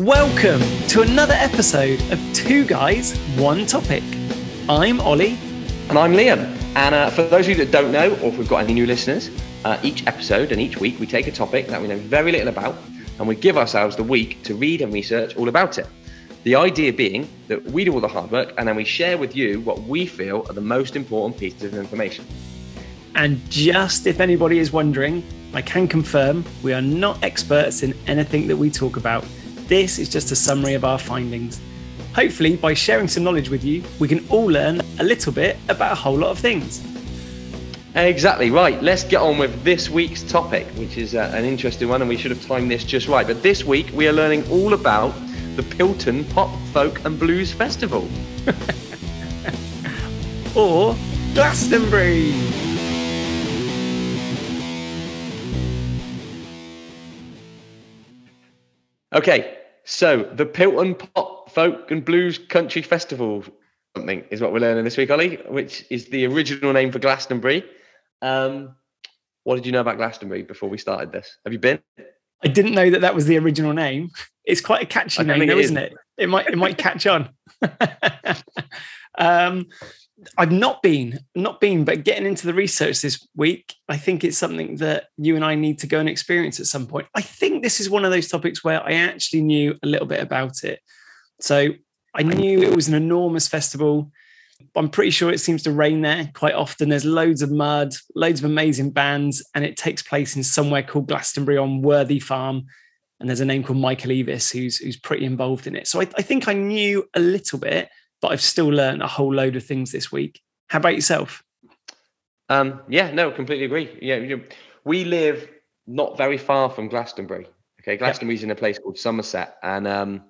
Welcome to another episode of Two Guys, One Topic. I'm Ollie. And I'm Liam. And uh, for those of you that don't know, or if we've got any new listeners, uh, each episode and each week we take a topic that we know very little about and we give ourselves the week to read and research all about it. The idea being that we do all the hard work and then we share with you what we feel are the most important pieces of information. And just if anybody is wondering, I can confirm we are not experts in anything that we talk about. This is just a summary of our findings. Hopefully, by sharing some knowledge with you, we can all learn a little bit about a whole lot of things. Exactly right. Let's get on with this week's topic, which is uh, an interesting one, and we should have timed this just right. But this week we are learning all about the Pilton Pop, Folk and Blues Festival. or Glastonbury. Okay, so the Pilton Pop, Folk and Blues Country Festival something is what we're learning this week, Ollie, which is the original name for Glastonbury. Um, what did you know about Glastonbury before we started this? Have you been? I didn't know that that was the original name. It's quite a catchy name, though, is. not it? It might it might catch on. um, I've not been, not been, but getting into the research this week, I think it's something that you and I need to go and experience at some point. I think this is one of those topics where I actually knew a little bit about it. So I knew it was an enormous festival. I'm pretty sure it seems to rain there quite often. There's loads of mud, loads of amazing bands, and it takes place in somewhere called Glastonbury on Worthy Farm. And there's a name called Michael Eavis who's who's pretty involved in it. So I, I think I knew a little bit, but I've still learned a whole load of things this week. How about yourself? Um, yeah, no, completely agree. Yeah, we live not very far from Glastonbury. Okay, Glastonbury's yep. in a place called Somerset, and um,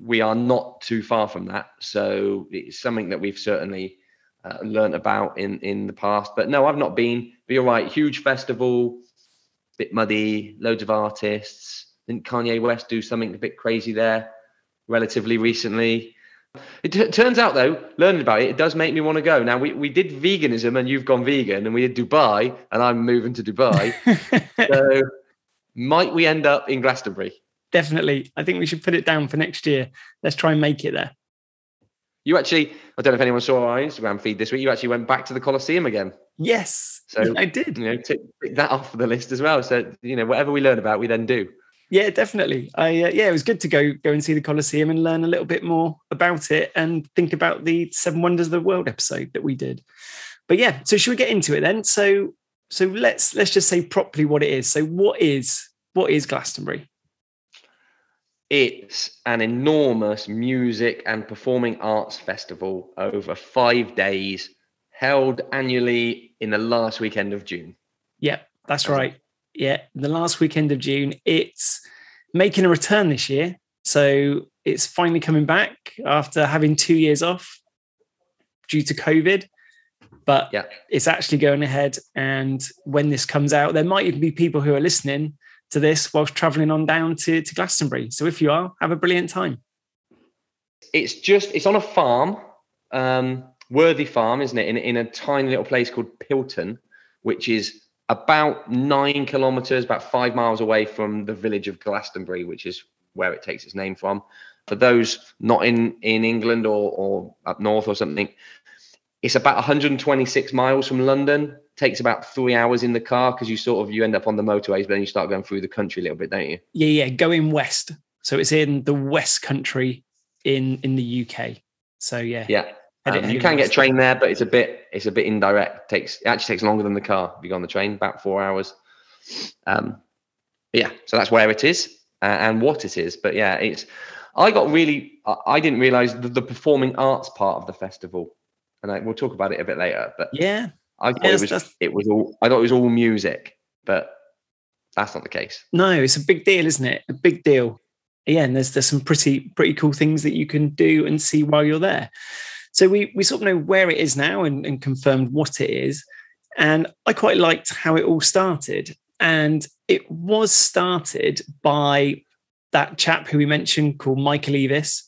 we are not too far from that. So it's something that we've certainly uh, learned about in in the past. But no, I've not been. But you're right, huge festival, bit muddy, loads of artists. Didn't Kanye West do something a bit crazy there relatively recently? It t- turns out, though, learning about it, it does make me want to go. Now, we, we did veganism and you've gone vegan, and we did Dubai, and I'm moving to Dubai. so, might we end up in Glastonbury? definitely. I think we should put it down for next year. Let's try and make it there. You actually, I don't know if anyone saw our Instagram feed this week. You actually went back to the Colosseum again. Yes, so I did. You know, tick, that off the list as well. So you know, whatever we learn about, we then do. Yeah, definitely. I uh, yeah, it was good to go go and see the Colosseum and learn a little bit more about it and think about the Seven Wonders of the World episode that we did. But yeah, so should we get into it then? So so let's let's just say properly what it is. So what is what is Glastonbury? It's an enormous music and performing arts festival over five days, held annually in the last weekend of June. Yeah, that's right. Yeah, the last weekend of June. It's making a return this year. So it's finally coming back after having two years off due to COVID. But yeah. it's actually going ahead. And when this comes out, there might even be people who are listening to this whilst traveling on down to, to Glastonbury. So if you are, have a brilliant time. It's just, it's on a farm, um, Worthy Farm, isn't it? In, in a tiny little place called Pilton, which is about nine kilometers, about five miles away from the village of Glastonbury, which is where it takes its name from. For those not in, in England or, or up north or something, it's about 126 miles from London takes about three hours in the car because you sort of you end up on the motorways, but then you start going through the country a little bit, don't you? Yeah, yeah. Going west, so it's in the West Country in in the UK. So yeah, yeah. Um, you can get train there, but it's a bit it's a bit indirect. It takes it actually takes longer than the car if you go on the train, about four hours. Um, yeah, so that's where it is uh, and what it is. But yeah, it's I got really I didn't realize the, the performing arts part of the festival, and I, we'll talk about it a bit later. But yeah, I thought yes, it was it was all I thought it was all music, but that's not the case. No, it's a big deal, isn't it? A big deal. Yeah, and there's there's some pretty pretty cool things that you can do and see while you're there. So we we sort of know where it is now and, and confirmed what it is. And I quite liked how it all started. And it was started by that chap who we mentioned called Michael Eavis.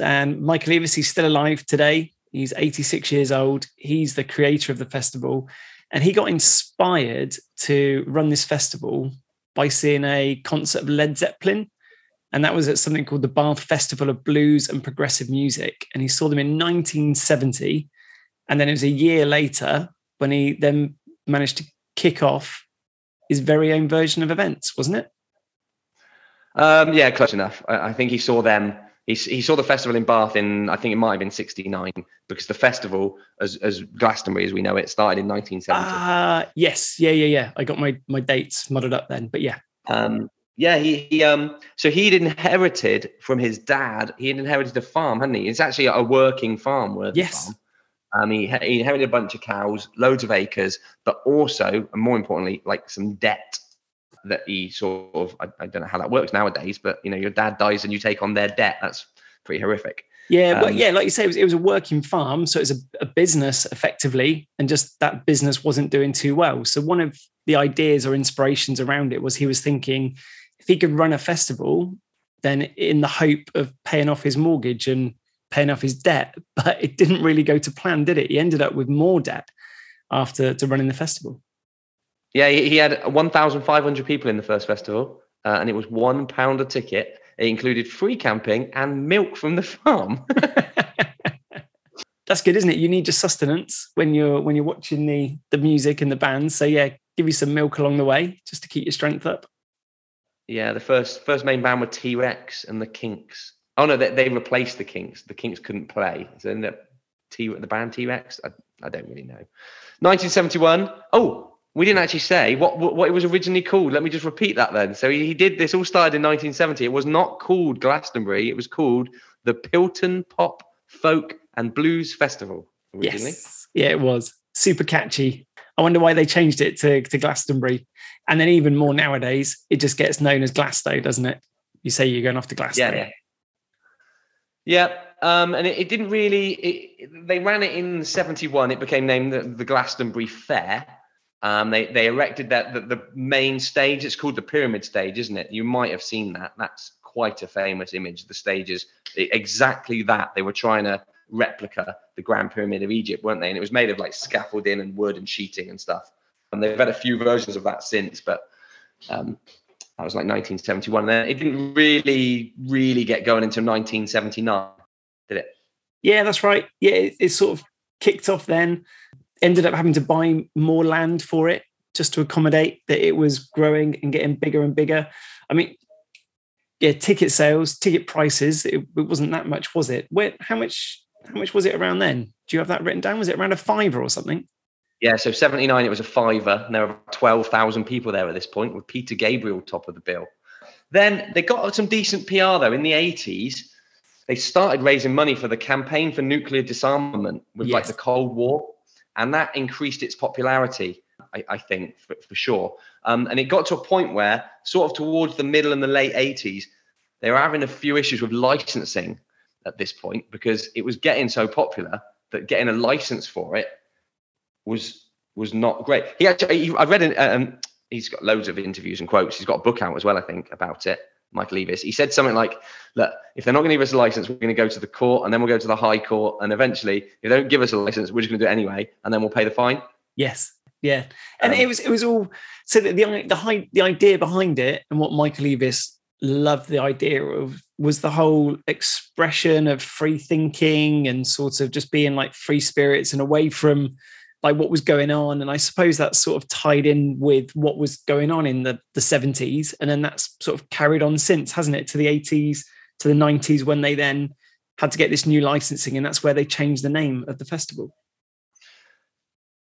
And Michael Eavis, he's still alive today. He's 86 years old. He's the creator of the festival. And he got inspired to run this festival by seeing a concert of Led Zeppelin and that was at something called the Bath Festival of Blues and Progressive Music. And he saw them in 1970. And then it was a year later when he then managed to kick off his very own version of events, wasn't it? Um, yeah, close enough. I, I, think he saw them. He, he saw the festival in Bath in I think it might have been '69 because the festival, as, as Glastonbury as we know it, started in 1970. Ah, uh, yes, yeah, yeah, yeah. I got my my dates muddled up then, but yeah. Um, yeah, he, he um so he'd inherited from his dad. He had inherited a farm, hadn't he? It's actually a working farm, worthy yes. farm. Um, he, he inherited a bunch of cows, loads of acres, but also, and more importantly, like some debt that he sort of I, I, don't know how that works nowadays, but you know, your dad dies and you take on their debt. That's pretty horrific. Yeah, um, well, yeah, like you say, it was, it was a working farm, so it's a, a, business effectively, and just that business wasn't doing too well. So one of the ideas or inspirations around it was he was thinking if he could run a festival, then in the hope of paying off his mortgage and paying off his debt, but it didn't really go to plan, did it? He ended up with more debt after to running the festival. Yeah, he had 1,500 people in the first festival, uh, and it was one pound a ticket. It included free camping and milk from the farm. That's good, isn't it? You need your sustenance when you're when you're watching the the music and the band. So yeah, give you some milk along the way just to keep your strength up. Yeah, the first first main band were T Rex and the Kinks. Oh no, they, they replaced the Kinks. The Kinks couldn't play, so in the T the band T Rex. I, I don't really know. 1971. Oh, we didn't actually say what, what it was originally called. Let me just repeat that then. So he, he did this all started in 1970. It was not called Glastonbury. It was called the Pilton Pop Folk and Blues Festival originally. Yes. Yeah, it was super catchy. I wonder why they changed it to, to Glastonbury. And then even more nowadays, it just gets known as Glasto, doesn't it? You say you're going off to Glasto. Yeah. Yeah. yeah. Um, and it, it, didn't really, it, they ran it in 71. It became named the, the Glastonbury Fair um, they they erected that the, the, main stage. It's called the pyramid stage, isn't it? You might have seen that. That's quite a famous image. The stages exactly that. They were trying to replica the Grand Pyramid of Egypt, weren't they? And it was made of like scaffolding and wood and sheeting and stuff. And they've had a few versions of that since, but um, that was like 1971. And then it didn't really, really get going until 1979, did it? Yeah, that's right. Yeah, it, it sort of kicked off then ended up having to buy more land for it just to accommodate that it was growing and getting bigger and bigger. I mean, yeah, ticket sales, ticket prices, it, it wasn't that much, was it? Where, how much, how much was it around then? Do you have that written down? Was it around a fiver or something? Yeah, so 79, it was a fiver, and there were 12,000 people there at this point, with Peter Gabriel top of the bill. Then they got some decent PR though. In the 80s, they started raising money for the campaign for nuclear disarmament with yes. like the Cold War and that increased its popularity. I, I think for, for sure, um, and it got to a point where, sort of towards the middle and the late '80s, they were having a few issues with licensing at this point because it was getting so popular that getting a license for it was was not great. He actually, he, I read it. Um, he's got loads of interviews and quotes. He's got a book out as well, I think, about it. Michael Eavis. He said something like, "Look, if they're not going to give us a license, we're going to go to the court, and then we'll go to the high court, and eventually, if they don't give us a license, we're just going to do it anyway, and then we'll pay the fine." Yes, yeah, and um, it was it was all so the the the, the idea behind it, and what Michael Eavis loved the idea of was the whole expression of free thinking and sort of just being like free spirits and away from like what was going on. And i suppose that's sort of tied in with what was going on in the, the 70s and then that's sort of carried on since hasn't it to the 80s to the 90s when they then had to get this new licensing and that's where they changed the name of the festival.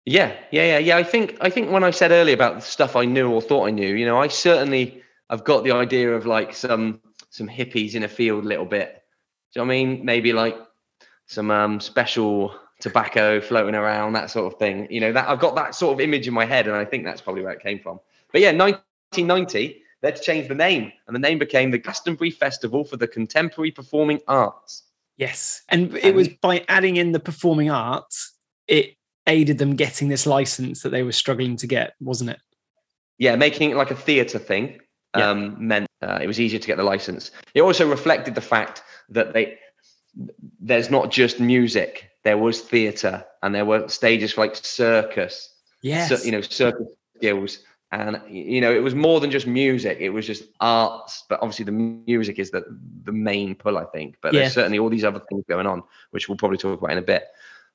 Yeah yeah yeah yeah. I think i think when i said earlier about the stuff i knew or thought i knew you know i certainly i've got the idea of like some some hippies in a field a little bit do you know what i mean maybe like some um special tobacco floating around, that sort of thing. You know, that I've got that sort of image in my head, and I think that's probably where it came from. But yeah, 1990, they had to change the name, and the name became the Glastonbury Festival for the Contemporary Performing Arts. Yes, and it was by adding in the performing arts, it aided them getting this license that they were struggling to get, wasn't it? Yeah, making it like a theatre thing yeah. um, meant uh, it was easier to get the license. It also reflected the fact that they there's not just music there was theatre and there were stages for like circus. Yes. So, you know, circus skills and you know it was more than just music it was just arts but obviously the music is the the main pull i think but Yeah. there's certainly all these other things going on which we'll probably talk about in a bit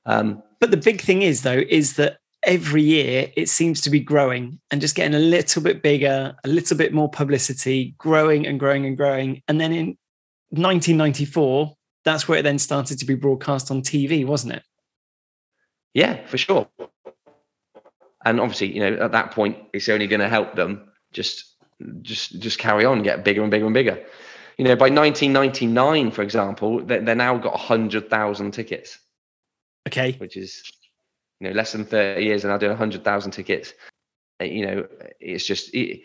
um But the big thing is, though, is that every year it seems to be growing and just getting a little bit bigger, a little bit more publicity, growing and growing and growing. And then in 1994, that's where it then started to be broadcast on TV, wasn't it? yeah for sure and obviously you know at that point it's only going to help them just just just carry on get bigger and bigger and bigger you know by 1999 for example they, they now got 100000 tickets Okay. which is you know less than 30 years and now doing 100000 tickets Uh, you know it's just it,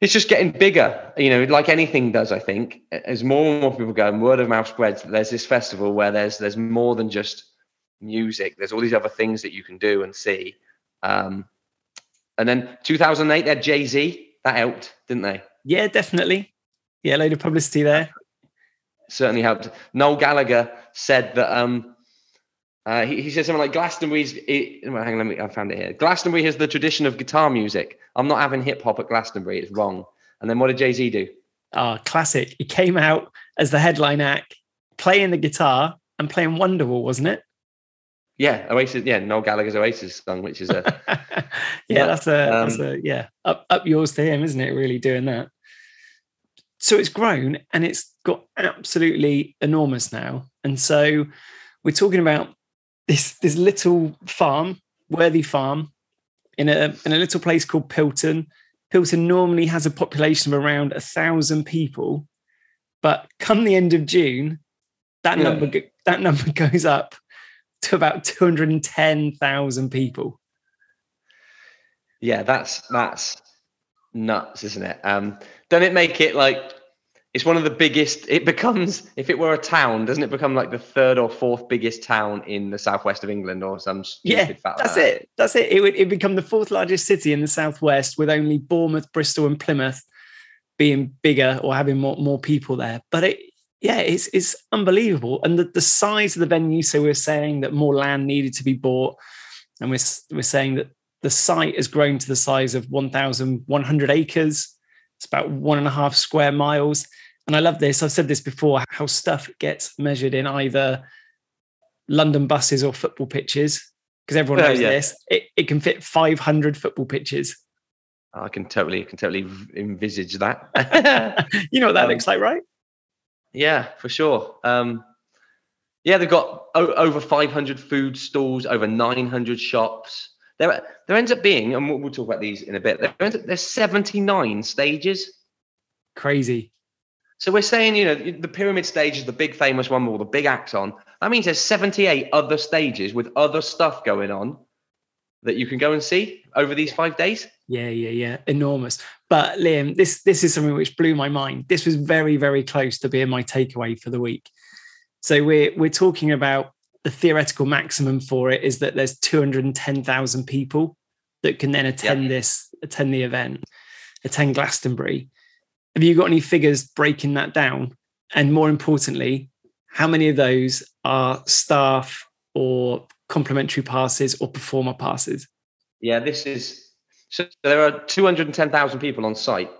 it's just getting bigger you know like anything does i think as more and more people go and word of mouth spreads there's this festival where there's there's more than just music there's all these other things that you can do and see um and then 2008 they had jay-z that helped didn't they Yeah, definitely. Yeah, a load of publicity there. certainly helped. Noel Gallagher said that um, uh, he, he said something like Glastonbury's. It, well, hang on, let me. I found it here. Glastonbury has the tradition of guitar music. I'm not having hip hop at Glastonbury. It's wrong. And then what did Jay Z do? Ah, classic. He came out as the headline act, playing the guitar and playing Wonderwall, wasn't it? Yeah, Oasis. Yeah, Noel Gallagher's Oasis song, which is a yeah, that's a that's um, a yeah up up yours to him, isn't it? Really doing that. So it's grown and it's got absolutely enormous now, and so we're talking about this this little farm, Worthy Farm, in a in a little place called Pilton. Pilton normally has a population of around a thousand people, but come the end of June, that Yeah. number that number goes up to about two hundred and ten thousand people. yeah. That's that's nuts, isn't it? Um, don't it make it like it's one of the biggest? It becomes if it were a town, doesn't it become like the third or fourth biggest town in the southwest of England or some stupid Yeah, like That's that? it. That's it. It would it become the fourth largest city in the southwest, with only Bournemouth, Bristol, and Plymouth being bigger or having more more people there. But it, yeah, it's it's unbelievable, and the, the size of the venue. So we're saying that more land needed to be bought, and we're we're saying that the site has grown to the size of one thousand one hundred acres. It's about one and a half square miles. And I love this. I've said this before. How stuff gets measured in either London buses or football pitches because everyone Oh, knows yeah. this. It, it can fit 500 football pitches. I can totally, can totally envisage that. You know what that Um, looks like, right? yeah, for sure. Um, yeah, they've got o- over 500 food stalls, over 900 shops. There, there ends up being, and we'll, we'll talk about these in a bit. There ends up, there's 79 stages. Crazy. So we're saying, you know, the pyramid stage is the big famous one with all the big acts on. That means there's 78 other stages with other stuff going on that you can go and see over these five days. Yeah, yeah, yeah. Enormous. But Liam, this this is something which blew my mind. This was very, very close to being my takeaway for the week. So we're we're talking about the theoretical maximum for it is that there's 210,000 people that can then attend this, attend the event, attend Glastonbury. Have you got any figures breaking that down? And more importantly, how many of those are staff or complimentary passes or performer passes? Yeah, this is so there are 210,000 people on site,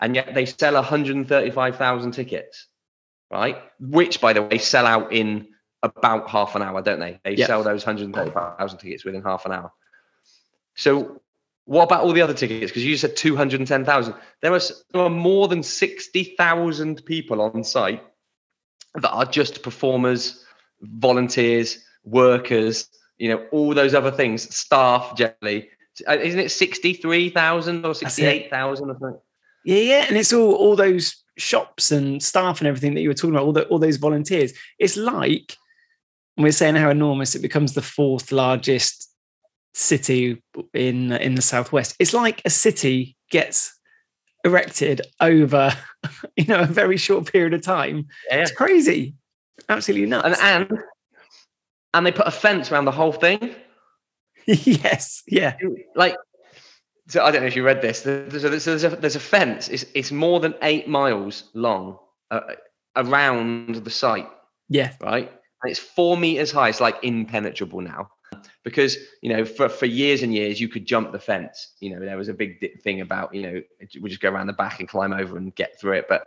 and yet they sell 135,000 tickets, right? Which, by the way, sell out in about half an hour, don't they? They Yeah. sell those 135,000 tickets within half an hour. So, what about all the other tickets? Because you said 210,000. There are, there are more than 60,000 people on site that are just performers, volunteers, workers, you know, all those other things, staff generally. Uh, Isn't it 63,000 or 68,000 or something? Yeah, yeah, and it's all all those shops and staff and everything that you were talking about, all the, all those volunteers. It's like and we're saying how enormous it becomes the fourth largest city in in the southwest. It's like a city gets erected over you know a very short period of time. Yeah. It's crazy, absolutely nuts. And, and and they put a fence around the whole thing. yes, yeah, Like, so I don't know if you read this. There's a, there's a, there's a fence. It's, it's more than eight miles long uh, around the site, yeah, right? And it's four meters high. It's like impenetrable now. because you know for, for years and years you could jump the fence you know there was a big thing about you know we just go around the back and climb over and get through it but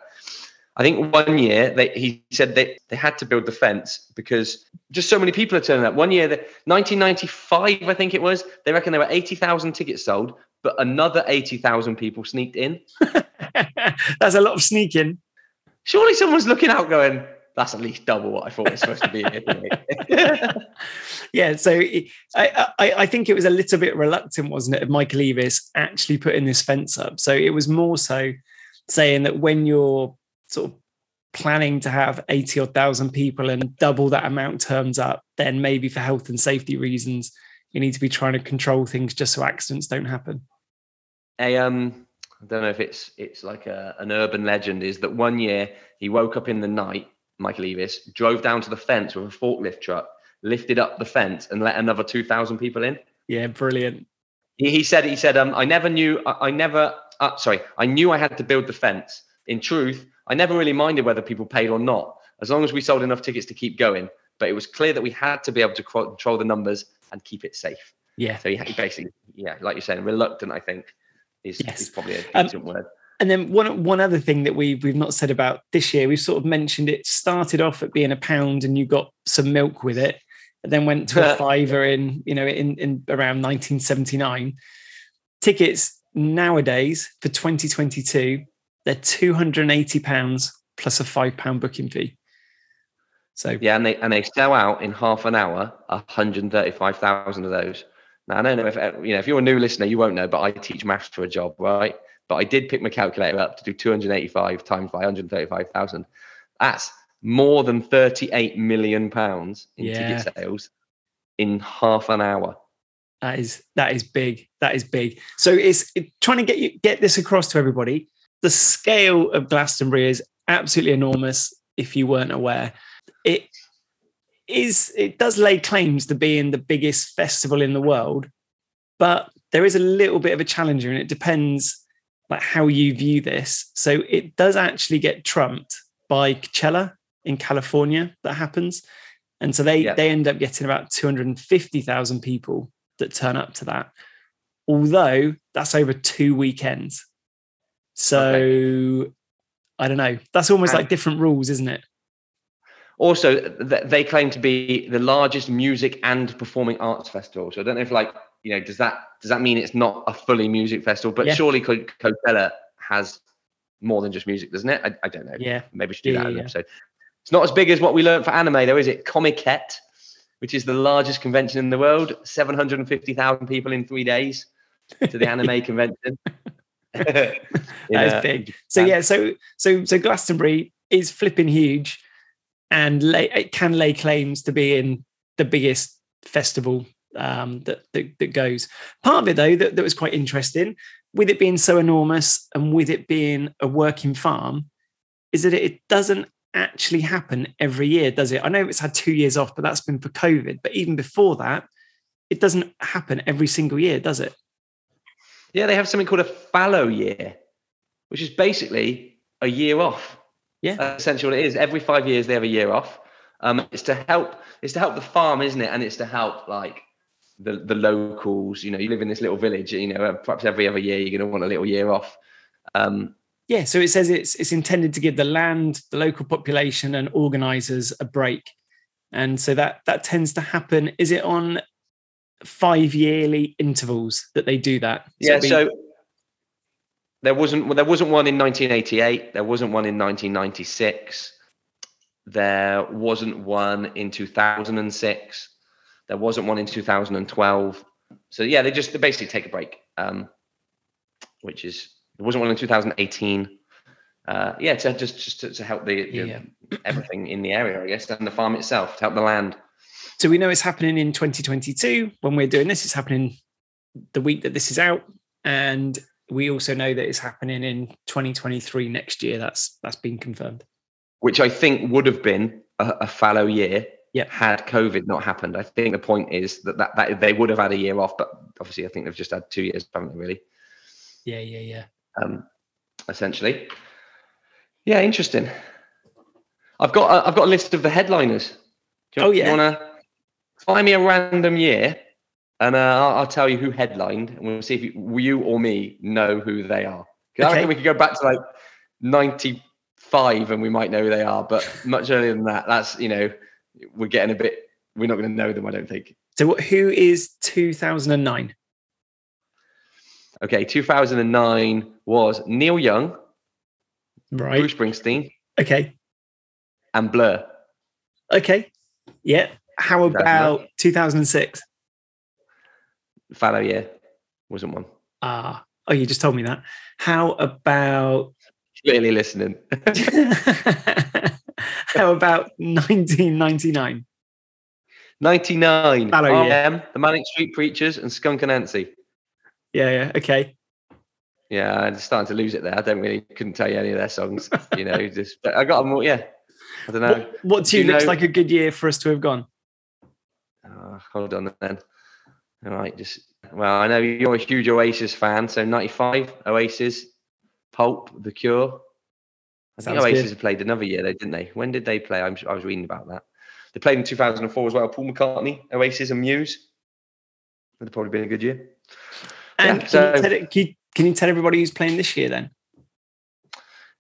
I think one year they, he said they, they had to build the fence because just so many people are turning up. One year, the, 1995, I think it was, they reckon there were 80,000 tickets sold, but another 80,000 people sneaked in. That's a lot of sneaking. Surely someone's looking out going, that's at least double what I thought it was supposed to be yeah, so I, I, I think it was a little bit reluctant, wasn't it, of Michael Eavis actually putting this fence up. So it was more so saying that when you're sort of planning to have 80 or thousand people and double that amount turns up, then maybe for health and safety reasons, you need to be trying to control things just so accidents don't happen. A um I don't know if it's it's like a, an urban legend is that one year he woke up in the night, Michael Eavis, drove down to the fence with a forklift truck, lifted up the fence and let another 2,000 people in. Yeah, brilliant. He, he said, he said, um, I never knew, I, I never, uh, sorry, I knew I had to build the fence. In truth, I never really minded whether people paid or not, as long as we sold enough tickets to keep going. But it was clear that we had to be able to control the numbers and keep it safe. Yeah. So he basically, yeah, like you're saying, reluctant, I think, is, yes. is probably a um, decent um, word. And then one one other thing that we've we've not said about this year, we've sort of mentioned it started off at being a pound and you got some milk with it, and then went to a fiver in, you know, in, in around 1979. Tickets nowadays for 2022 they're two hundred and eighty pounds plus a five pound booking fee. So yeah, and they and they sell out in half an hour, hundred and thirty five thousand of those. Now I don't know if you know if you're a new listener, you won't know, but I teach maths for a job, right? But I did pick my calculator up to do 285 times by 135,000. That's more than 38 million pounds in yeah. ticket sales in half an hour. That is that is big. That is big. So it's it, trying to get you get this across to everybody the scale of Glastonbury is absolutely enormous. If you weren't aware, it is it does lay claims to being the biggest festival in the world, but there is a little bit of a challenger, and it depends like how you view this. So it does actually get trumped by Coachella in California. That happens, and so they yeah. they end up getting about two hundred and fifty thousand people that turn up to that. Although that's over two weekends. So okay. I don't know. That's almost and like different rules, isn't it? Also, they claim to be the largest music and performing arts festival. So I don't know if, like, you know, does that does that mean it's not a fully music festival? But yeah. surely Coachella has more than just music, doesn't it? I, I don't know. Yeah, maybe we should do yeah, that yeah. episode. It's not as big as what we learned for anime, though, is it? Comiket, which is the largest convention in the world, seven hundred and fifty thousand people in three days to the anime convention. that is big. So yeah, so so so Glastonbury is flipping huge, and lay, it can lay claims to being the biggest festival um, that, that, that goes. Part of it though that, that was quite interesting, with it being so enormous and with it being a working farm, is that it doesn't actually happen every year, does it? I know it's had two years off, but that's been for COVID. But even before that, it doesn't happen every single year, does it? Yeah, they have something called a fallow year, which is basically a year off. Yeah, That's essentially what it is. Every five years they have a year off. Um, it's to help. It's to help the farm, isn't it? And it's to help like the the locals. You know, you live in this little village. You know, perhaps every other year you're going to want a little year off. Um, yeah, so it says it's it's intended to give the land, the local population, and organisers a break, and so that that tends to happen. Is it on five yearly intervals that they do that. Yeah, be- so there wasn't well, there wasn't one in 1988. There wasn't one in 1996. There wasn't one in 2006. There wasn't one in 2012. So yeah, they just they basically take a break, um, which is there wasn't one in 2018. Uh, yeah, to just just to, to help the, the yeah. everything in the area, I guess, and the farm itself to help the land. So we know it's happening in 2022 when we're doing this. It's happening the week that this is out, and we also know that it's happening in 2023 next year. That's that's been confirmed. Which I think would have been a, a fallow year yeah. had COVID not happened. I think the point is that, that that they would have had a year off, but obviously I think they've just had two years, haven't they? Really? Yeah, yeah, yeah. Um, essentially. Yeah, interesting. I've got I've got a list of the headliners. You, oh yeah. You wanna Find me a random year, and uh, I'll, I'll tell you who headlined, and we'll see if you, you or me know who they are. 'Cause I Okay. reckon we could go back to like '95, and we might know who they are. But much earlier than that, that's you know, we're getting a bit. We're not going to know them, I don't think. So what- who is 2009? Okay, 2009 was Neil Young, Right. Bruce Springsteen, Okay. and Blur. Okay. Yeah. How about 2006? Fallow year wasn't one. Ah. oh, you just told me that. How about Clearly listening. how about 1999? 99. Fallow year. R.E.M., The Manic Street Preachers, and Skunk Anansie. Yeah, yeah. Okay. Yeah, I'm starting to lose it there. I don't really couldn't tell you any of their songs. You know, just but I got them. all- Yeah, I don't know. What, what to Do you you looks know- like a good year for us to have gone? Oh, hold on then. All right, just well, I know you're a huge Oasis fan, so '95 Oasis, Pulp, The Cure. I think Sounds Oasis good. have played another year, though, didn't they? When did they play? I'm, I was reading about that. They played in 2004 as well. Paul McCartney, Oasis, and Muse. Would have probably been a good year. And Yeah, can, so- you tell, can, you, can you tell everybody who's playing this year then?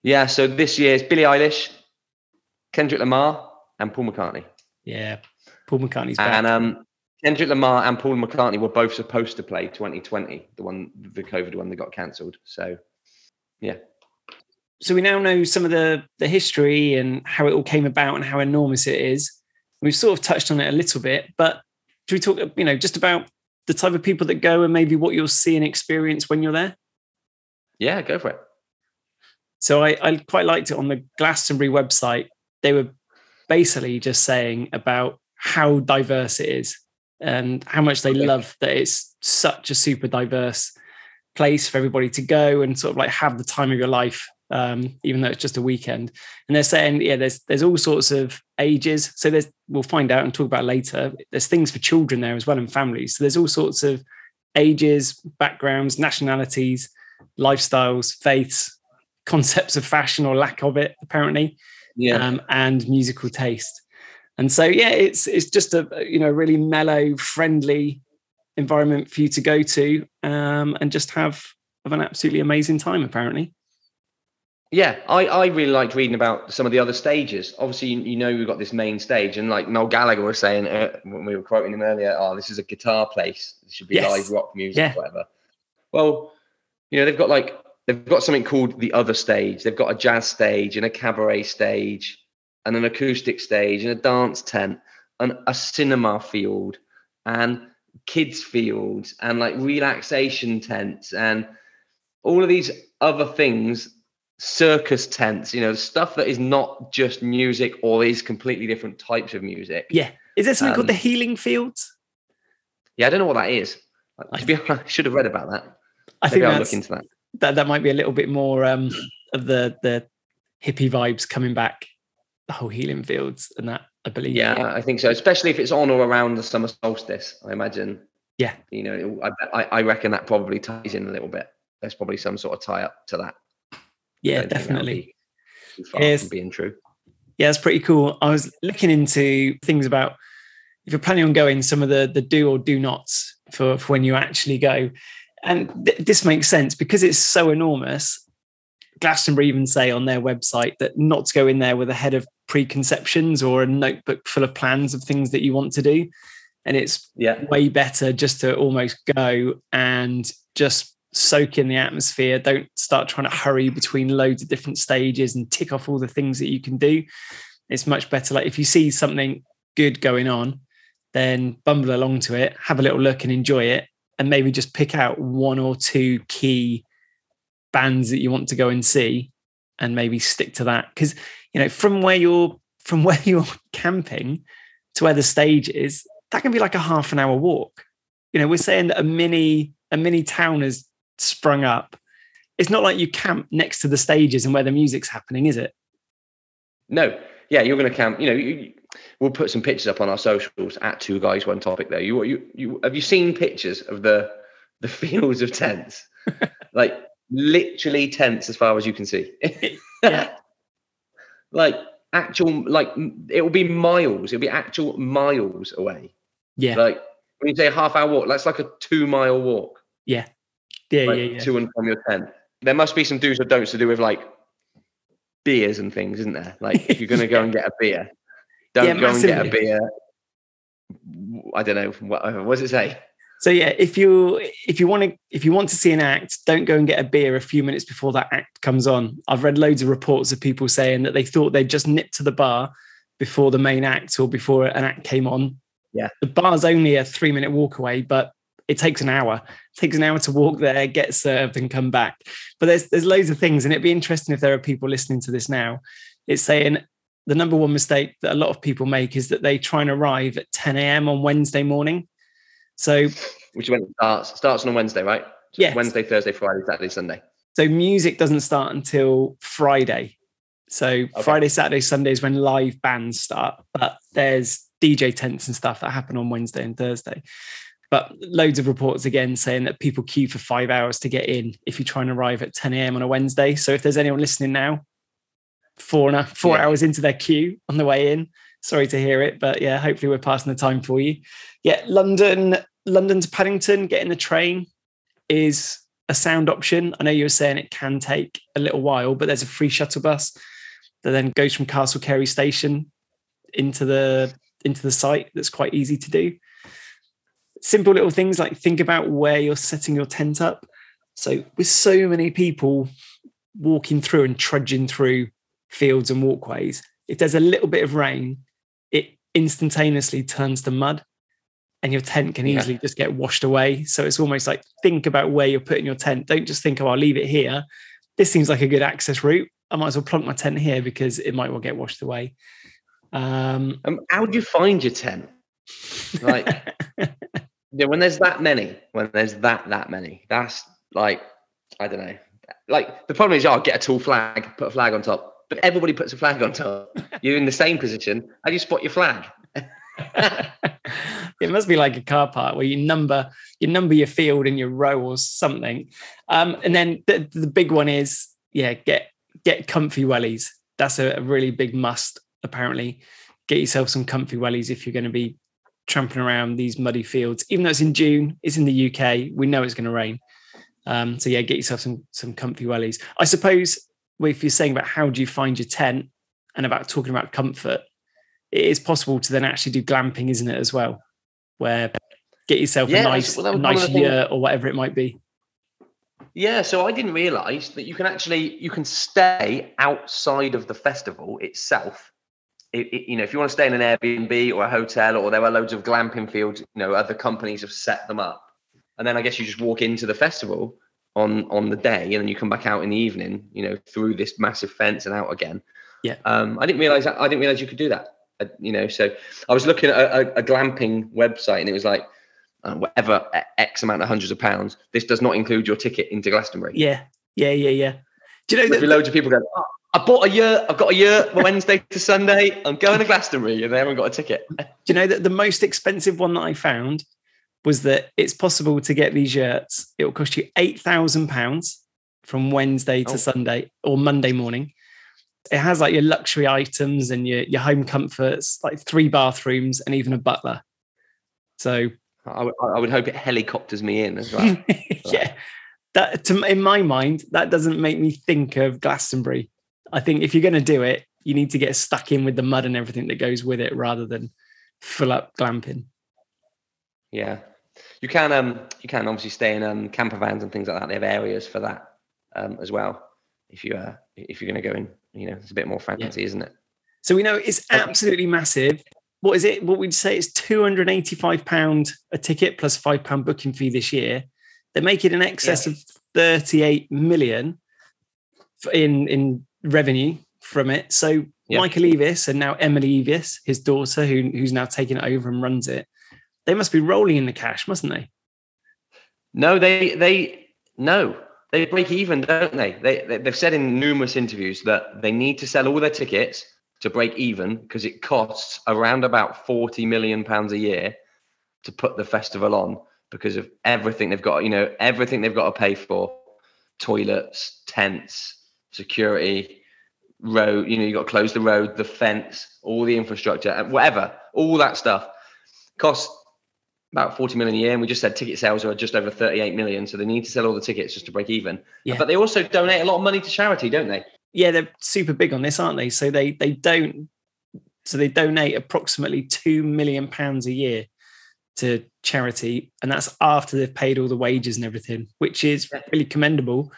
Yeah, so this year is Billie Eilish, Kendrick Lamar, and Paul McCartney. Yeah. Paul McCartney's back. And um, Kendrick Lamar and Paul McCartney were both supposed to play 2020, the one, the COVID one that got cancelled. So, yeah, so we now know some of the the history and how it all came about and how enormous it is. We've sort of touched on it a little bit, but do we talk, you know, just about the type of people that go and maybe what you'll see and experience when you're there? yeah, go for it. So I, I quite liked it on the Glastonbury website. They were basically just saying about how diverse it is and how much they Okay. love that it's such a super diverse place for everybody to go and sort of like have the time of your life, um, even though it's just a weekend. And they're saying, yeah, there's there's all sorts of ages. So there's we'll find out and talk about later. There's things for children there as well and families. So there's all sorts of ages, backgrounds, nationalities, lifestyles, faiths, concepts of fashion or lack of it, apparently, Yeah, um, and musical taste. And so, yeah, it's it's just a you know really mellow, friendly environment for you to go to um, and just have have an absolutely amazing time. Apparently, yeah. I, I really liked reading about some of the other stages. Obviously, you, you know we've got this main stage, and like Noel Gallagher was saying uh, when we were quoting him earlier, "Oh, this is a guitar place. This should be Yes. live rock music, Yeah. whatever." Well, you know they've got like they've got something called the other stage. They've got a jazz stage and a cabaret stage, and an acoustic stage and a dance tent and a cinema field and kids fields and like relaxation tents and all of these other things circus tents you know stuff that is not just music or these completely different types of music yeah. Is there something called the Um, Healing Fields? yeah i don't know what that is be i should have read about that I maybe think i'll look into that that that might be a little bit more um, of the the hippie vibes coming back. The whole Healing Fields and that, I believe. yeah i think so especially if it's on or around the summer solstice i imagine Yeah. you know I, I, I reckon that probably ties in a little bit there's probably some sort of tie up to that yeah, don't think that would definitely. be far from being true Yeah, it's pretty cool. I was looking into things about if you're planning on going, some of the the do or do nots for, for when you actually go. And th- this makes sense because it's so enormous. Glastonbury even say on their website that not to go in there with a head of preconceptions or a notebook full of plans of things that you want to do. And it's yeah way better just to almost go and just soak in the atmosphere. Don't start trying to hurry between loads of different stages and tick off all the things that you can do. It's much better. Like if you see something good going on, then bumble along to it, have a little look and enjoy it, and maybe just pick out one or two key bands that you want to go and see and maybe stick to that. Because you know, from where you're from where you're camping to where the stage is, that can be like a half an hour walk. You know, we're saying that a mini a mini town has sprung up. It's not like you camp next to the stages and where the music's happening, is it? No, yeah, you're going to camp. You know, you, we'll put some pictures up on our socials at Two Guys One Topic. There, you you you have you seen pictures of the the fields of tents? like literally tents as far as you can see. Yeah. like actual, like it will be miles. It'll be actual miles away. Yeah. Like when you say a half hour walk, that's like a two mile walk. Yeah. Yeah, like, yeah, yeah. To and from your tent. There must be some do's or don'ts to do with like beers and things, isn't there? Like if you're gonna go and get a beer, don't Yeah, go and get a beer. I don't know. What, what does it say? So yeah, if you if you want to if you want to see an act, don't go and get a beer a few minutes before that act comes on. I've read loads of reports of people saying that they thought they'd just nipped to the bar before the main act or before an act came on. Yeah. The bar's only a three minute walk away, but it takes an hour. It takes an hour to walk there, get served, and come back. But there's there's loads of things, and it'd be interesting if there are people listening to this now. It's saying the number one mistake that a lot of people make is that they try and arrive at 10 a.m. on Wednesday morning. So Which when it starts. Starts on Wednesday, right? So Yes. Wednesday, Thursday, Friday, Saturday, Sunday. So music doesn't start until Friday. So Friday, Saturday, Sunday is when live bands start. But there's DJ tents and stuff that happen on Wednesday and Thursday. But loads of reports again saying that people queue for five hours to get in if you try and arrive at 10 a.m. on a Wednesday. So if there's anyone listening now, four and a, four Yeah. hours into their queue on the way in, sorry to hear it, but yeah, hopefully we're passing the time for you. Yeah, London, London to Paddington, getting the train is a sound option. I know you were saying it can take a little while, but there's a free shuttle bus that then goes from Castle Cary station into the into the site. That's quite easy to do. Simple little things like think about where you're setting your tent up. So with so many people walking through and trudging through fields and walkways, if there's a little bit of rain, it instantaneously turns to mud and your tent can Yeah. easily just get washed away. So it's almost like think about where you're putting your tent. Don't just think, oh, I'll leave it here. This seems like a good access route. I might as well plonk my tent here because it might well get washed away. Um, Um, how do you find your tent? Like, yeah, when there's that many, when there's that that many, that's like, I don't know. Like the problem is, oh, get a tall flag, put a flag on top, but everybody puts a flag on top. You're in the same position. How do you spot your flag? it must be like a car park where you number you number your field in your row or something. Um, and then the, the big one is yeah, get get comfy wellies. That's a, a really big must. Apparently, get yourself some comfy wellies if you're going to be tramping around these muddy fields. Even though it's in June, it's in the UK. We know it's going to rain. Um, so yeah, get yourself some some comfy wellies. I suppose if you're saying about how do you find your tent and about talking about comfort, it is possible to then actually do glamping, isn't it, as well? Where get yourself Yeah, a nice, well, a was one of nice yurt or whatever it might be. Yeah, so I didn't realize that you can actually you can stay outside of the festival itself. It, it- you know, if you want to stay in an Airbnb or a hotel, or there are loads of glamping fields, you know, other companies have set them up, and then I guess you just walk into the festival on on the day, and then you come back out in the evening, you know, through this massive fence and out again. Yeah. Um, I didn't realize. I didn't realize you could do that. Uh, you know, so I was looking at a, a, glamping website, and it was like uh, whatever X amount of hundreds of pounds. This does not include your ticket into Glastonbury. Yeah, yeah, yeah, yeah. Do you know that? loads of people going, oh, I bought a year. I've got a yurt Wednesday to Sunday. I'm going to Glastonbury, and they haven't got a ticket. Do you know that the most expensive one that I found was that it's possible to get these yurts. It will cost you eight thousand pounds from Wednesday to Oh. Sunday or Monday morning. It has like your luxury items and your your home comforts, like three bathrooms and even a butler. So I would- I would hope it helicopters me in as well. yeah, that to in my mind that doesn't make me think of Glastonbury. I think if you're going to do it, you need to get stuck in with the mud and everything that goes with it, rather than full up glamping. yeah, you can um you can obviously stay in um camper vans and things like that. They have areas for that um as well. If you uh if you're going to go in, you know, it's a bit more fancy, isn't it? So we know it's absolutely massive. What is it? What we'd say is two hundred eighty-five pound a ticket plus five pound booking fee this year. They make it in excess of thirty-eight million f- in in revenue from it. So Yeah. Michael Eavis and now Emily Eavis, his daughter, who who's now taken it over and runs it, they must be rolling in the cash, mustn't they? No, they they no. They break even, don't they? They they- they've said in numerous interviews that they need to sell all their tickets to break even because it costs around about 40 million pounds a year to put the festival on because of everything they've got, you know, everything they've got to pay for. Toilets, tents, security, road, you know, you got to close the road, the fence, all the infrastructure, and whatever, all that stuff costs about 40 million a year, and we just said ticket sales are just over 38 million. So they need to sell all the tickets just to break even. Yeah. But they also donate a lot of money to charity, don't they? Yeah, they're super big on this, aren't they? So they they don't so they donate approximately two million pounds a year to charity, and that's after they've paid all the wages and everything, which is really commendable.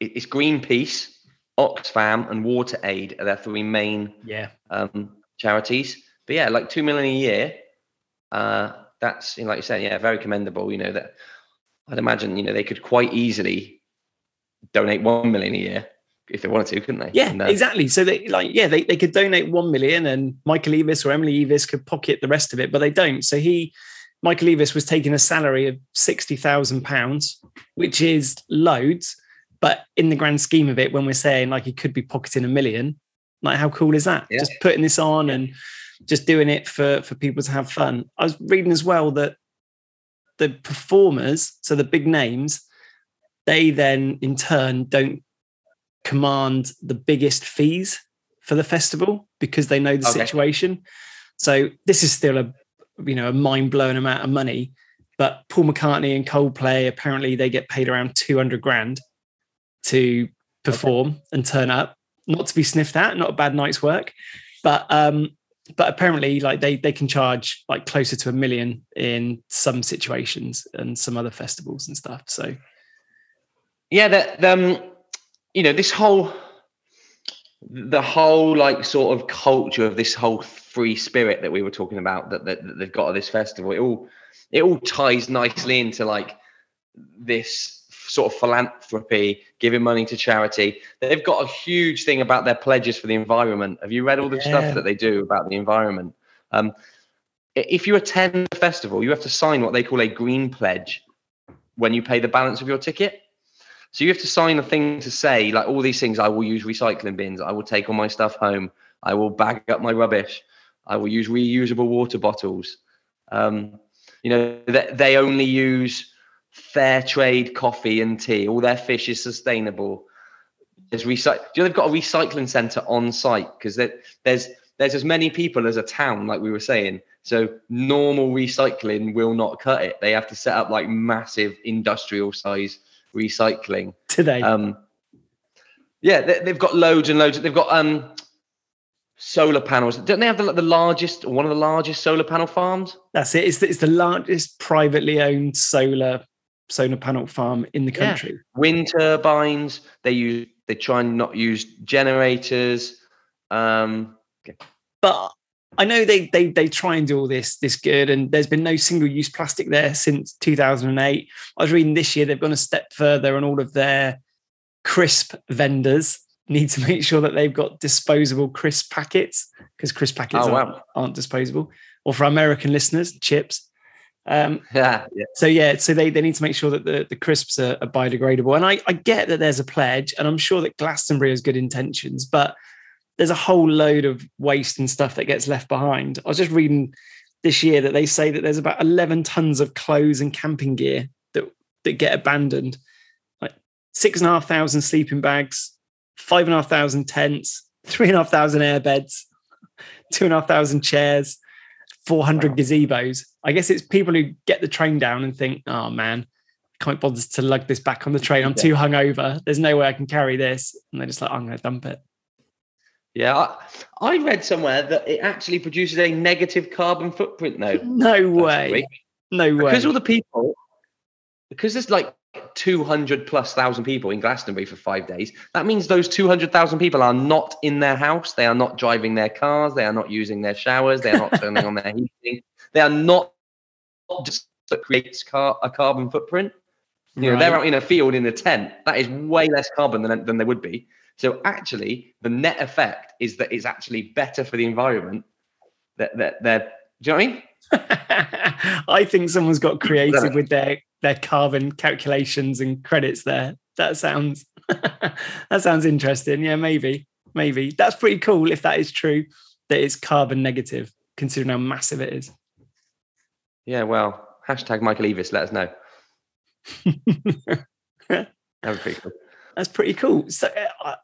It's Greenpeace, Oxfam, and Water Aid are their three main Yeah, um, charities. But yeah, like two million a year. Uh, that's you know, like you said, yeah, very commendable. You know that I'd imagine you know they could quite easily donate one million a year if they wanted to, couldn't they? yeah, And, uh, exactly. So they like yeah they they could donate one million, and Michael Eavis or Emily Eavis could pocket the rest of it, but they don't. So he. Michael Eavis was taking a salary of sixty thousand pounds, which is loads, but in the grand scheme of it, when we're saying like he could be pocketing a million, like how cool is that? Yeah. Just putting this on and just doing it for for people to have fun. I was reading as well that the performers, so the big names, they then in turn don't command the biggest fees for the festival because they know the Okay. situation. So this is still a you know a mind blowing amount of money. But Paul McCartney and Coldplay apparently they get paid around two hundred grand to perform and turn up, not to be sniffed at, not a bad night's work, but um, but apparently like they they can charge like closer to a million in some situations and some other festivals and stuff. So yeah that um you know this whole the whole like sort of culture of this whole free spirit that we were talking about that, that, that they've got at this festival it all it all ties nicely into like this sort of philanthropy giving money to charity they've got a huge thing about their pledges for the environment have you read all the Yeah. stuff that they do about the environment um if you attend the festival you have to sign what they call a green pledge when you pay the balance of your ticket so you have to sign a thing to say, like all these things. I will use recycling bins. I will take all my stuff home. I will bag up my rubbish. I will use reusable water bottles. Um, you know, they, they only use fair trade coffee and tea. All their fish is sustainable. There's recyc- you know, they've got a recycling center on site because there's there's as many people as a town, like we were saying. So normal recycling will not cut it. They have to set up like massive industrial size recycling. today, Um, yeah, they, they've got loads and loads. They've got um, solar panels. Don't they have the, like, the largest, one of the largest solar panel farms? That's it. It's the, it's the largest privately owned solar solar panel farm in the Yeah. country. Wind turbines. They use. They try and not use generators. Um, But I know they they they try and do all this this good, and there's been no single use plastic there since 2008. I was reading this year they've gone a step further, and all of their crisp vendors need to make sure that they've got disposable crisp packets because crisp packets Oh, aren't, aren't disposable. Or for American listeners, chips. Um, yeah, yeah. so yeah, so they, they need to make sure that the, the crisps are, are biodegradable. And I, I get that there's a pledge, and I'm sure that Glastonbury has good intentions, but there's a whole load of waste and stuff that gets left behind. I was just reading this year that they say that there's about 11 tons of clothes and camping gear that that get abandoned, like six and a half thousand sleeping bags, five and a half thousand tents, three and a half thousand airbeds, two and a half thousand chairs, 400 Wow. gazebos. I guess it's people who get the train down and think, oh man, can't bother to lug this back on the train. I'm Yeah. too hungover. There's no way I can carry this. And they're just like, I'm going to dump it. Yeah, I, I read somewhere that it actually produces a negative carbon footprint. Though No way. No way. because all the people, because there's like 200 plus thousand people in Glastonbury for five days. That means those 200,000 people are not in their house. They are not driving their cars. They are not using their showers. They are not turning on their heating. They are not just that creates car, a carbon footprint. You know, they're out in a field in a tent. That is way less carbon than, than they would be. So actually, the net effect is that it's actually better for the environment. That that that. Do you know what I mean? I think someone's got creative with their their carbon calculations and credits there. That sounds that sounds interesting. Yeah, maybe, maybe that's pretty cool if that is true. That it's carbon negative, considering how massive it is. Yeah. Well, hashtag Michael Eavis. Let us know. That would be pretty cool. That's pretty cool. So uh, uh,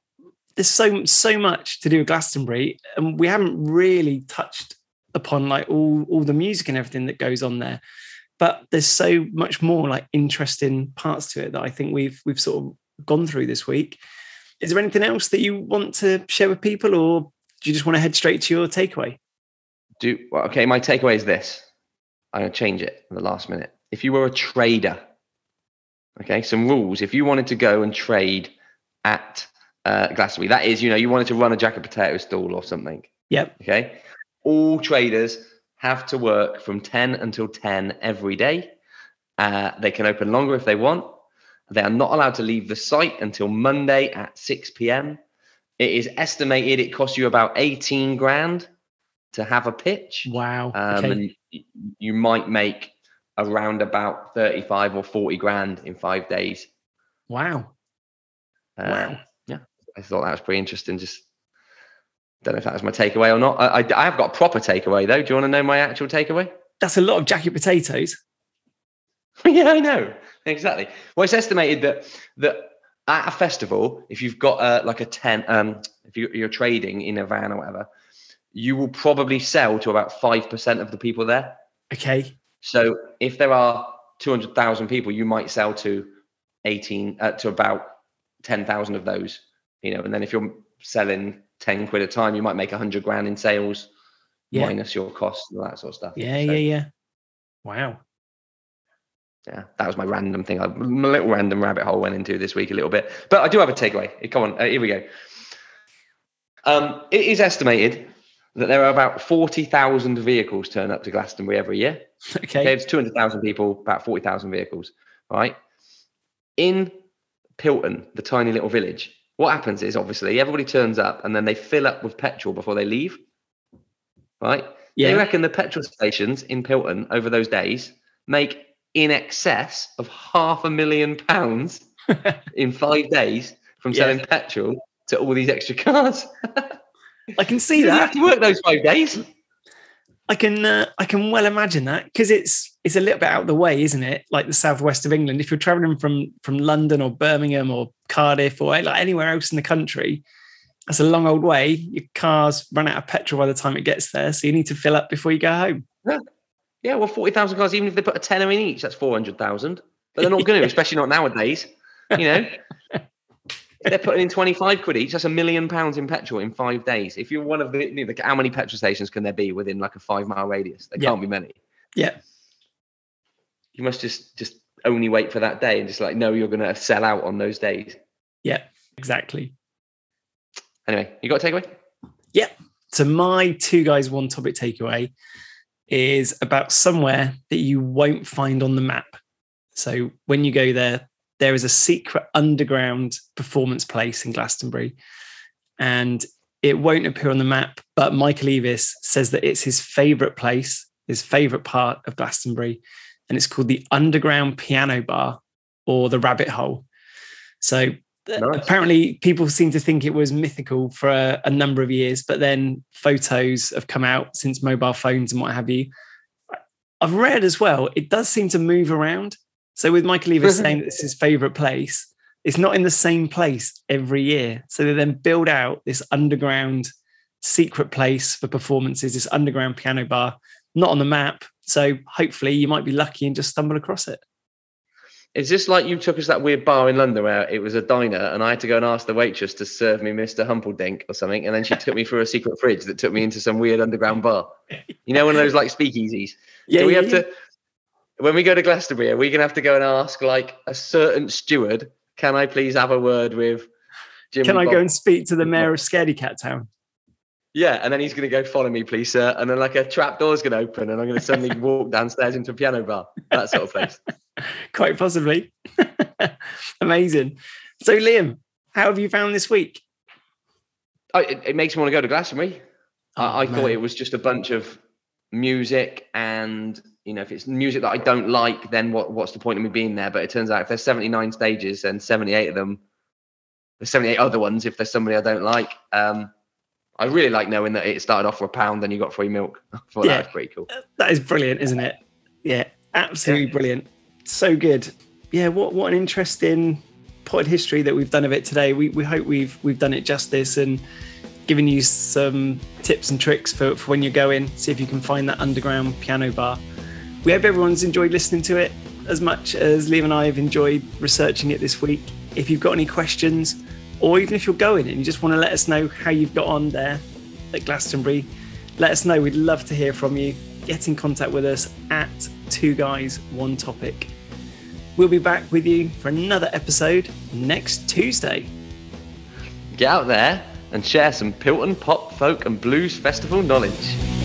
there's so so much to do with Glastonbury, and we haven't really touched upon like all all the music and everything that goes on there. but there's so much more like interesting parts to it that I think we've we've sort of gone through this week. Is there anything else that you want to share with people, or do you just want to head straight to your takeaway? Do well, okay. My takeaway is this. I'm gonna change it at the last minute. If you were a trader, okay, some rules. If you wanted to go and trade at uh, Glastonbury, that is, you know, you wanted to run a jacket potato stall or something. Yep. Okay. All traders have to work from 10 until 10 every day. Uh, they can open longer if they want. They are not allowed to leave the site until Monday at 6 p.m. It is estimated it costs you about 18 grand to have a pitch. Wow. Um, okay. And you might make around about 35 or 40 grand in five days. Wow. Uh, Wow. Yeah. I thought that was pretty interesting. Just don't know if that was my takeaway or not. I, I, I have got a proper takeaway though. Do you want to know my actual takeaway? That's a lot of jacket potatoes. yeah, I know exactly. Well, it's estimated that that at a festival, if you've got uh, like a ten, um, if you, you're trading in a van or whatever, you will probably sell to about five percent of the people there. Okay. So if there are two hundred thousand people, you might sell to eighteen uh, to about ten thousand of those. You know, and then if you're selling ten quid a time, you might make a hundred grand in sales Yeah. minus your costs and that sort of stuff. Yeah. So, Yeah. Yeah. Wow. yeah, that was my random thing. I, my little random rabbit hole went into this week a little bit, but I do have a takeaway. Come on, uh, here we go. Um, it is estimated that there are about forty thousand vehicles turn up to Glastonbury every year. Okay. Okay, it's two hundred thousand people, about forty thousand vehicles. Right in Pilton, the tiny little village. What happens is obviously everybody turns up and then they fill up with petrol before they leave. Right? They Yeah. reckon the petrol stations in Pilton over those days make in excess of half a million pounds in five days from Yeah. selling petrol to all these extra cars. I can see that. you have to work those five days. I can uh, I can well imagine that because it's it's a little bit out of the way, isn't it? Like the southwest of England. If you're traveling from from London or Birmingham or Cardiff or like anywhere else in the country, that's a long old way. Your cars run out of petrol by the time it gets there, so you need to fill up before you go home. Yeah, yeah well, 40,000 cars, even if they put a tenner in each, that's 400,000. But they're not going to, especially not nowadays. You know, they're putting in 25 quid each, that's a million pounds in petrol in five days. If you're one of the, how many petrol stations can there be within like a five mile radius? There Yeah. can't be many. Yeah, You must just, just only wait for that day and just like, know you're going to sell out on those days. yeah, exactly. Anyway, you got a takeaway? Yeah. So my two guys one topic takeaway is about somewhere that you won't find on the map. So when you go there, there is a secret underground performance place in Glastonbury, and it won't appear on the map. But Michael Eavis says that it's his favourite place, his favourite part of Glastonbury, and it's called the Underground Piano Bar or the Rabbit Hole. So uh, Nice. apparently, people seem to think it was mythical for a, a number of years, but then photos have come out since mobile phones and what have you. I've read as well, it does seem to move around. So with Michael Eavis saying that it's his favorite place, it's not in the same place every year. So they then build out this underground secret place for performances, this underground piano bar, not on the map. So hopefully you might be lucky and just stumble across it. Is this like you took us to that weird bar in London where it was a diner and I had to go and ask the waitress to serve me Mr. Humpeldink or something, and then she took me through a secret fridge that took me into some weird underground bar? You know, one of those like speakeasies. Yeah, Do we yeah, have yeah. to when we go to Glastonbury? Are we gonna have to go and ask like a certain steward? Can I please have a word with Jimmy? Can I Bob?" go and speak to the mayor of Scaredy Cat Town? Yeah, and then he's gonna go follow me, please, sir. And then like a trap door's gonna open, and I'm gonna suddenly walk downstairs into a piano bar. That sort of place. Quite possibly. Amazing. So, Liam, how have you found this week? I, it, it makes me want to go to Glastonbury. I, I thought it was just a bunch of music, and you know, if it's music that I don't like, then what, what's the point of me being there? But it turns out if there's 79 stages and 78 of them, there's 78 other ones. If there's somebody I don't like, um, I really like knowing that it started off for a pound and you got free milk. I thought Yeah. that was pretty cool. That is brilliant, isn't it? Yeah, absolutely brilliant. So good. Yeah, what what an interesting potted history that we've done of it today. We we hope we've we've done it justice and given you some tips and tricks for, for when you're going. See if you can find that underground piano bar. We hope everyone's enjoyed listening to it as much as Liam and I have enjoyed researching it this week. If you've got any questions, or even if you're going and you just want to let us know how you've got on there at Glastonbury, let us know. We'd love to hear from you. Get in contact with us at Two Guys One Topic. We'll be back with you for another episode next Tuesday. Get out there and share some Pilton pop, folk, and blues festival knowledge.